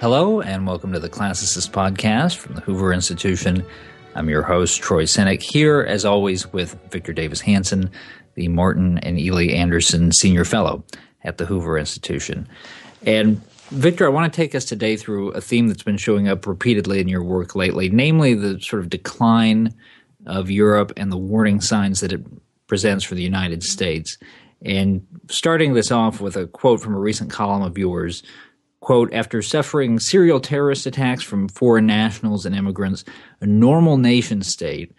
Hello, and welcome to the Classicist Podcast from the Hoover Institution. I'm your host, Troy Senik, here as always with Victor Davis Hanson, the Martin and Illie Anderson Senior Fellow at the Hoover Institution. And Victor, I want to take us today through a theme that's been showing up repeatedly in your work lately, namely the sort of decline of Europe and the warning signs that it presents for the United States. And starting this off with a quote from a recent column of yours quote, after suffering serial terrorist attacks from foreign nationals and immigrants, a normal nation state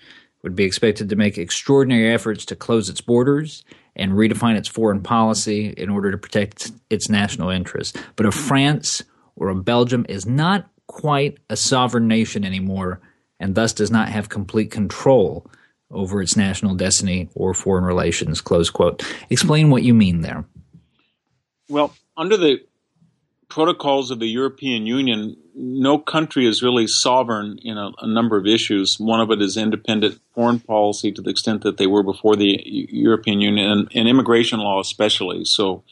would be expected to make extraordinary efforts to close its borders and redefine its foreign policy in order to protect its national interests. But a France or a Belgium is not quite a sovereign nation anymore and thus does not have complete control over its national destiny or foreign relations, close quote. Explain what you mean there. Well, under the protocols of the European Union, no country is really sovereign in a, a, number of issues. One of it is independent foreign policy to the extent that they were before the European Union, and, and immigration law especially. So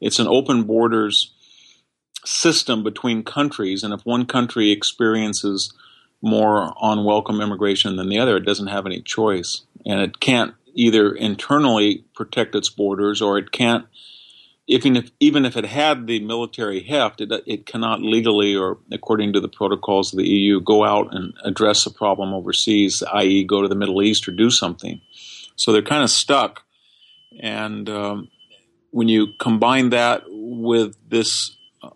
it's an open borders system between countries, and if one country experiences more unwelcome immigration than the other, it doesn't have any choice. And it can't either internally protect its borders or it can't even if even if it had the military heft, it, it cannot legally or according to the protocols of the EU go out and address a problem overseas, i.e., go to the Middle East or do something. So they're kind of stuck. And um, when you combine that with this uh,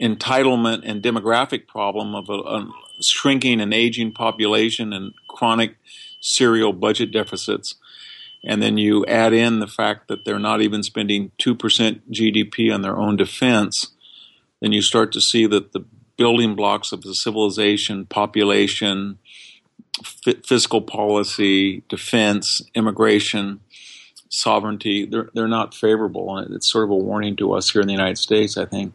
entitlement and demographic problem of a, a shrinking and aging population and chronic serial budget deficits, and then you add in the fact that they're not even spending 2% GDP on their own defense, then you start to see that the building blocks of the civilization, population, f- fiscal policy, defense, immigration, sovereignty, they're, they're not favorable. And it's sort of a warning to us here in the United States, I think.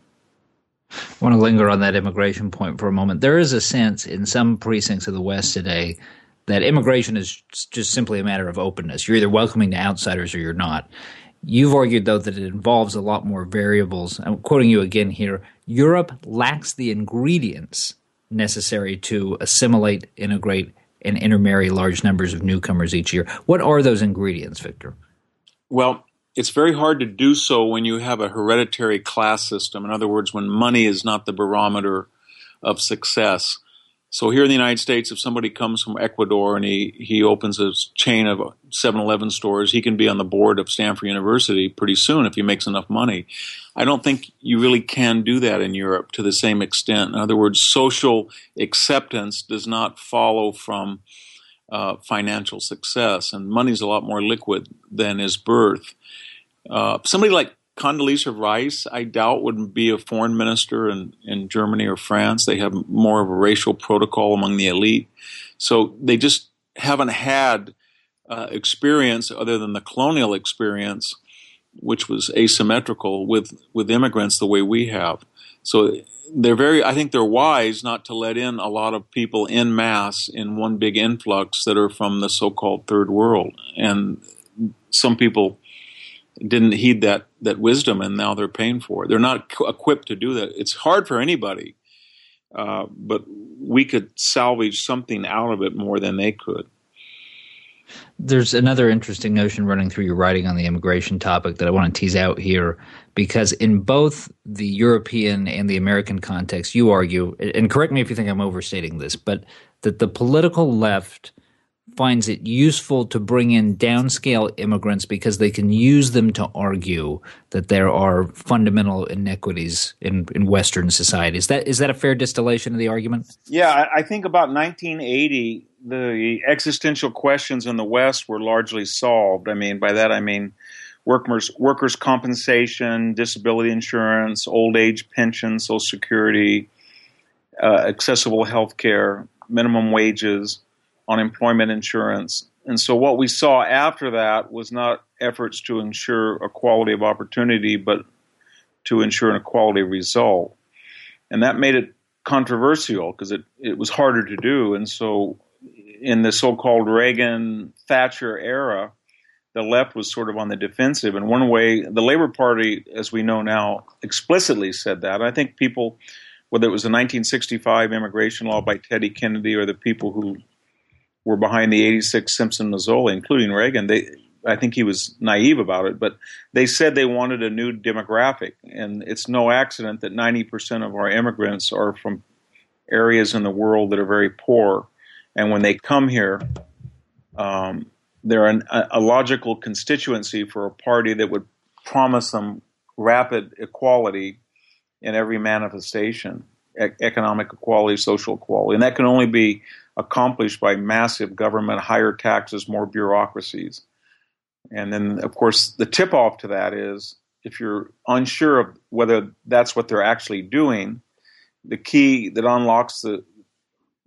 I want to linger on that immigration point for a moment. There is a sense in some precincts of the West today that immigration is just simply a matter of openness. You're either welcoming to outsiders or you're not. You've argued, though, that it involves a lot more variables. I'm quoting you again here. Europe lacks the ingredients necessary to assimilate, integrate, and intermarry large numbers of newcomers each year. What are those ingredients, Victor? Well, it's very hard to do so when you have a hereditary class system. In other words, when money is not the barometer of success. So here in the United States, if somebody comes from Ecuador and he, he opens a chain of 7-Eleven stores, he can be on the board of Stanford University pretty soon if he makes enough money. I don't think you really can do that in Europe to the same extent. In other words, social acceptance does not follow from uh, financial success, and money's a lot more liquid than is birth. Uh, somebody like Condoleezza Rice, I doubt, would be a foreign minister in, in Germany or France. They have more of a racial protocol among the elite. So they just haven't had uh, experience other than the colonial experience, which was asymmetrical with, with immigrants the way we have. So they're very, I think they're wise not to let in a lot of people in mass in one big influx that are from the so called third world. And some people didn't heed that that wisdom, and now they're paying for it. They're not equipped to do that. It's hard for anybody, uh, but we could salvage something out of it more than they could. There's another interesting notion running through your writing on the immigration topic that I want to tease out here, because in both the European and the American context, you argue, and correct me if you think I'm overstating this, but that the political left finds it useful to bring in downscale immigrants because they can use them to argue that there are fundamental inequities in, in Western society. Is that is that a fair distillation of the argument? Yeah, I think about 1980, the existential questions in the West were largely solved. I mean, by that I mean workers workers compensation, disability insurance, old age pension, Social Security, uh, accessible health care, minimum wages unemployment insurance. And so what we saw after that was not efforts to ensure equality of opportunity, but to ensure an equality result. And that made it controversial because it, it was harder to do. And so in the so called Reagan Thatcher era, the left was sort of on the defensive. And one way, the Labor Party, as we know now, explicitly said that. I think people whether it was the 1965 immigration law by Teddy Kennedy or the people who were behind the 86 Simpson Mazzoli, including Reagan, they, I think he was naive about it, but they said they wanted a new demographic. And it's no accident that 90% of our immigrants are from areas in the world that are very poor. And when they come here, um, they're an, a logical constituency for a party that would promise them rapid equality in every manifestation economic equality, social equality. And that can only be accomplished by massive government, higher taxes, more bureaucracies. And then, of course, the tip off to that is if you're unsure of whether that's what they're actually doing, the key that unlocks the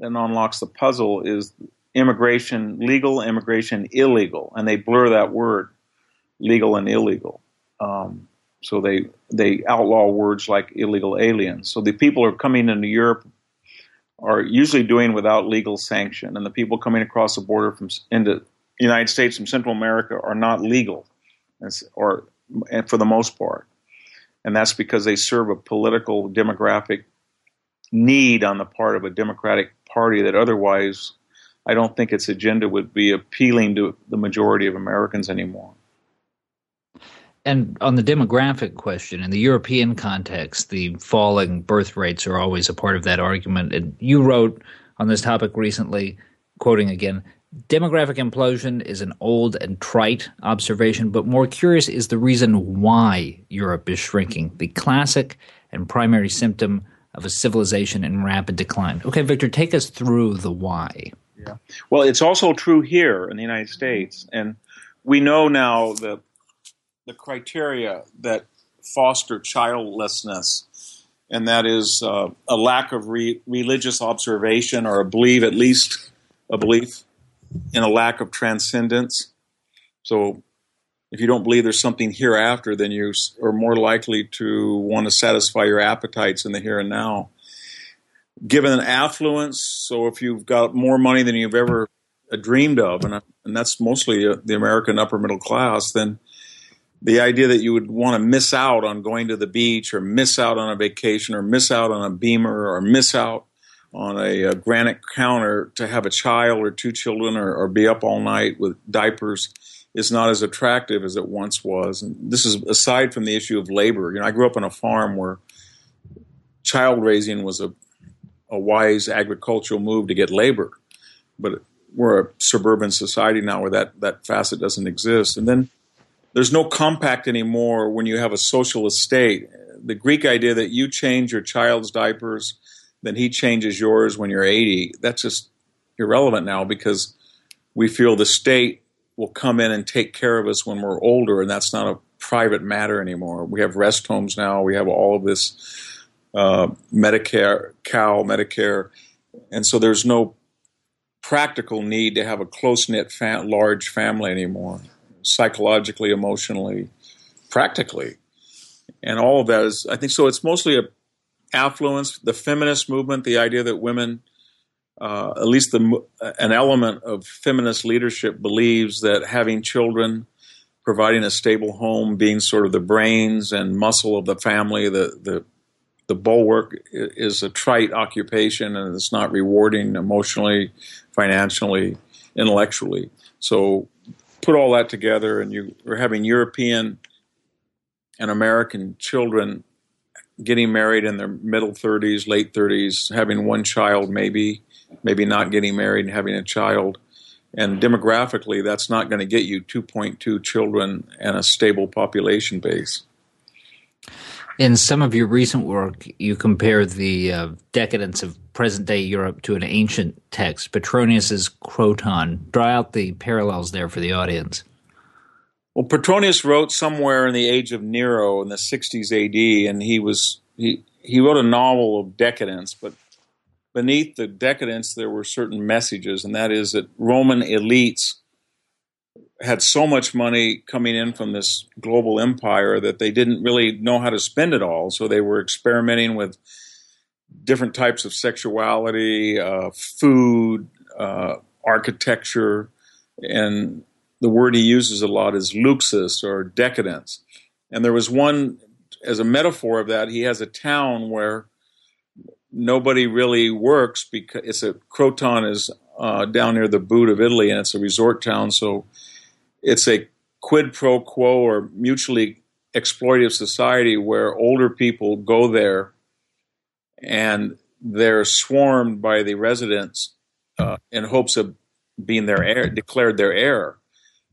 that unlocks the puzzle is immigration legal, immigration illegal, and they blur that word legal and illegal. Um, so they they outlaw words like illegal aliens. So the people are coming into Europe are usually doing without legal sanction, and the people coming across the border from into the United States from Central America are not legal, or for the most part, and that's because they serve a political demographic need on the part of a Democratic Party that otherwise I don't think its agenda would be appealing to the majority of Americans anymore. And on the demographic question, in the European context, the falling birth rates are always a part of that argument. And you wrote on this topic recently, quoting again, demographic implosion is an old and trite observation, but more curious is the reason why Europe is shrinking, the classic and primary symptom of a civilization in rapid decline. Okay, Victor, take us through the why. Yeah. Well, it's also true here in the United States. And we know now that the criteria that foster childlessness, and that is uh, a lack of re- religious observation or a belief, at least a belief in a lack of transcendence. So, if you don't believe there's something hereafter, then you are more likely to want to satisfy your appetites in the here and now. Given an affluence, so if you've got more money than you've ever dreamed of, and, and that's mostly uh, the American upper middle class, then the idea that you would want to miss out on going to the beach or miss out on a vacation or miss out on a beamer or miss out on a, a granite counter to have a child or two children or, or, be up all night with diapers is not as attractive as it once was. And this is aside from the issue of labor. You know, I grew up on a farm where child raising was a, a wise agricultural move to get labor, but we're a suburban society now where that, that facet doesn't exist. And then there's no compact anymore when you have a socialist state. The Greek idea that you change your child's diapers, then he changes yours when you're 80, that's just irrelevant now because we feel the state will come in and take care of us when we're older, and that's not a private matter anymore. We have rest homes now, we have all of this uh, Medicare, Cal, Medicare, and so there's no practical need to have a close knit, fa- large family anymore psychologically, emotionally, practically. And all of that is, I think, so it's mostly a affluence, the feminist movement, the idea that women, uh, at least the, an element of feminist leadership, believes that having children, providing a stable home, being sort of the brains and muscle of the family, the the the bulwark is a trite occupation and it's not rewarding emotionally, financially, intellectually. So put all that together, and you are having European and American children getting married in their middle 30s, late 30s, having one child, maybe, maybe not getting married and having a child. And demographically, that's not going to get you 2.2 children and a stable population base. In some of your recent work, you compare the uh, decadence of present day Europe to an ancient text, Petronius's Croton. Draw out the parallels there for the audience. Well, Petronius wrote somewhere in the age of Nero in the 60s AD, and he was he he wrote a novel of decadence, but beneath the decadence there were certain messages, and that is that Roman elites had so much money coming in from this global empire that they didn't really know how to spend it all. So they were experimenting with different types of sexuality, uh, food, uh, architecture, and the word he uses a lot is luxus or decadence. And there was one, as a metaphor of that, he has a town where nobody really works because it's a Croton is uh, down near the boot of Italy, and it's a resort town. So it's a quid pro quo or mutually exploitative society where older people go there and they're swarmed by the residents uh, in hopes of being their heir, declared their heir.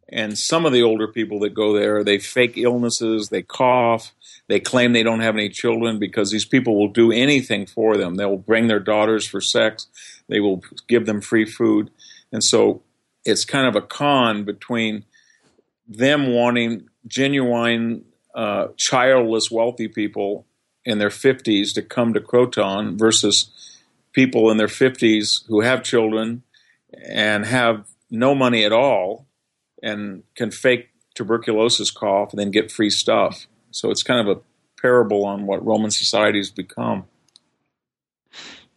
And some of the older people that go there, they fake illnesses, they cough, they claim they don't have any children because these people will do anything for them. They will bring their daughters for sex, they will give them free food. And so it's kind of a con between them wanting genuine, uh, childless, wealthy people in their 50s to come to Croton versus people in their 50s who have children and have no money at all and can fake tuberculosis cough and then get free stuff. So it's kind of a parable on what Roman society has become.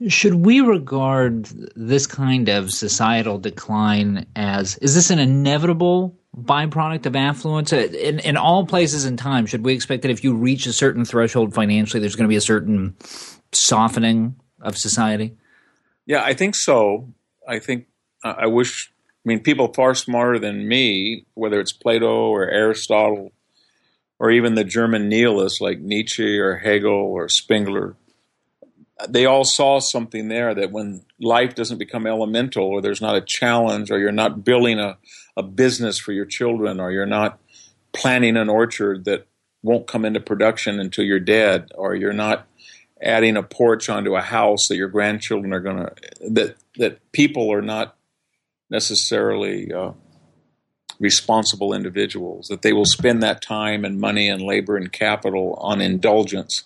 Should we regard this kind of societal decline as is this an inevitable byproduct of affluence in, in all places and time? Should we expect that if you reach a certain threshold financially, there's going to be a certain softening of society? Yeah, I think so. I think uh, I wish. I mean, people far smarter than me, whether it's Plato or Aristotle, or even the German nihilists like Nietzsche or Hegel or Spengler, they all saw something there that when life doesn't become elemental, or there's not a challenge, or you're not building a, a business for your children, or you're not planting an orchard that won't come into production until you're dead, or you're not adding a porch onto a house that your grandchildren are going to that that people are not necessarily uh, responsible individuals that they will spend that time and money and labor and capital on indulgence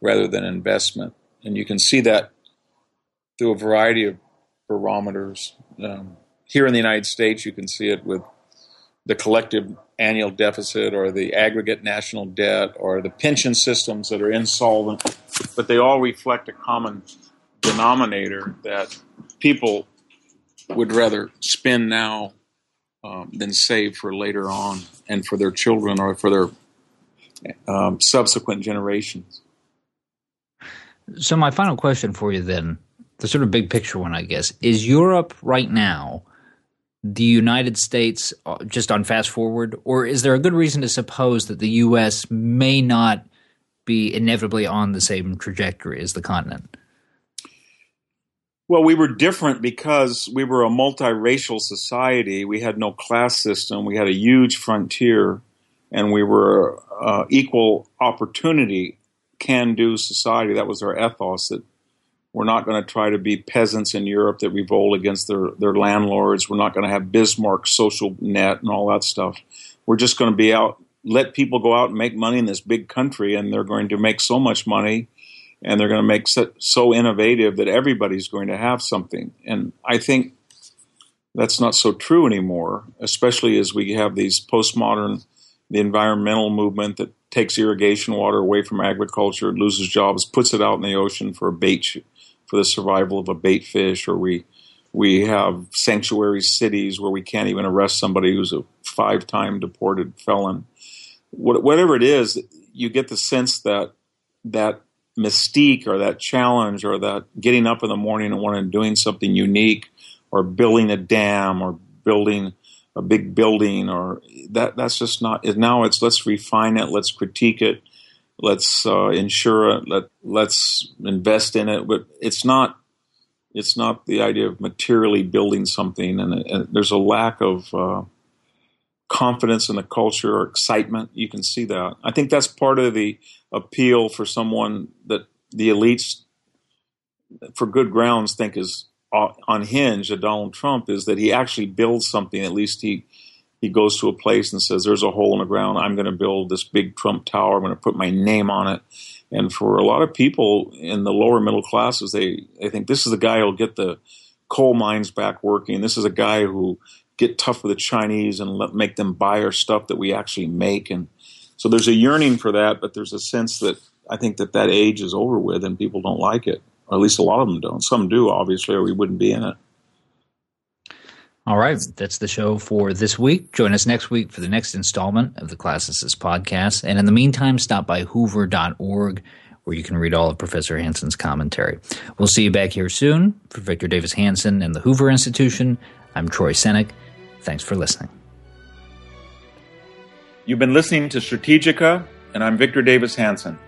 rather than investment and you can see that through a variety of barometers um, here in the united states you can see it with the collective annual deficit or the aggregate national debt or the pension systems that are insolvent, but they all reflect a common denominator that people would rather spend now um, than save for later on and for their children or for their um, subsequent generations. So, my final question for you then, the sort of big picture one, I guess, is Europe right now the United States uh, just on fast forward, or is there a good reason to suppose that the U.S. may not be inevitably on the same trajectory as the continent? Well, we were different because we were a multiracial society. We had no class system. We had a huge frontier, and we were uh, equal opportunity, can do society. That was our ethos. That we're not going to try to be peasants in Europe that revolt against their, their landlords. We're not going to have Bismarck's social net and all that stuff. We're just going to be out, let people go out and make money in this big country, and they're going to make so much money and they're going to make so, so innovative that everybody's going to have something. And I think that's not so true anymore, especially as we have these postmodern, the environmental movement that takes irrigation water away from agriculture, loses jobs, puts it out in the ocean for a bait for the survival of a bait fish, or we we have sanctuary cities where we can't even arrest somebody who's a five-time deported felon. whatever it is, you get the sense that that mystique or that challenge or that getting up in the morning and wanting to doing something unique or building a dam or building a big building or that that's just not now it's let's refine it let's critique it let's uh, insure it, let let's invest in it. But it's not it's not the idea of materially building something, and, and there's a lack of uh, confidence in the culture or excitement. You can see that. I think that's part of the appeal for someone that the elites, for good grounds, think is unhinged of Donald Trump is that he actually builds something. At least he he goes to a place and says, "There's a hole in the ground. I'm going to build this big Trump tower. I'm going to put my name on it." And for a lot of people in the lower middle classes, they they think this is the guy who'll get the coal mines back working. This is a guy who get tough with the Chinese and let, make them buy our stuff that we actually make. And so there's a yearning for that, but there's a sense that I think that that age is over with and people don't like it, or at least a lot of them don't. Some do, obviously, or we wouldn't be in it. All right, that's the show for this week. Join us next week for the next installment of the Classicist podcast. And in the meantime, stop by hoover.org where you can read all of Professor Hanson's commentary. We'll see you back here soon. For Victor Davis Hanson and the Hoover Institution, I'm Troy Senik. Thanks for listening. You've been listening to Strategika, and I'm Victor Davis Hanson.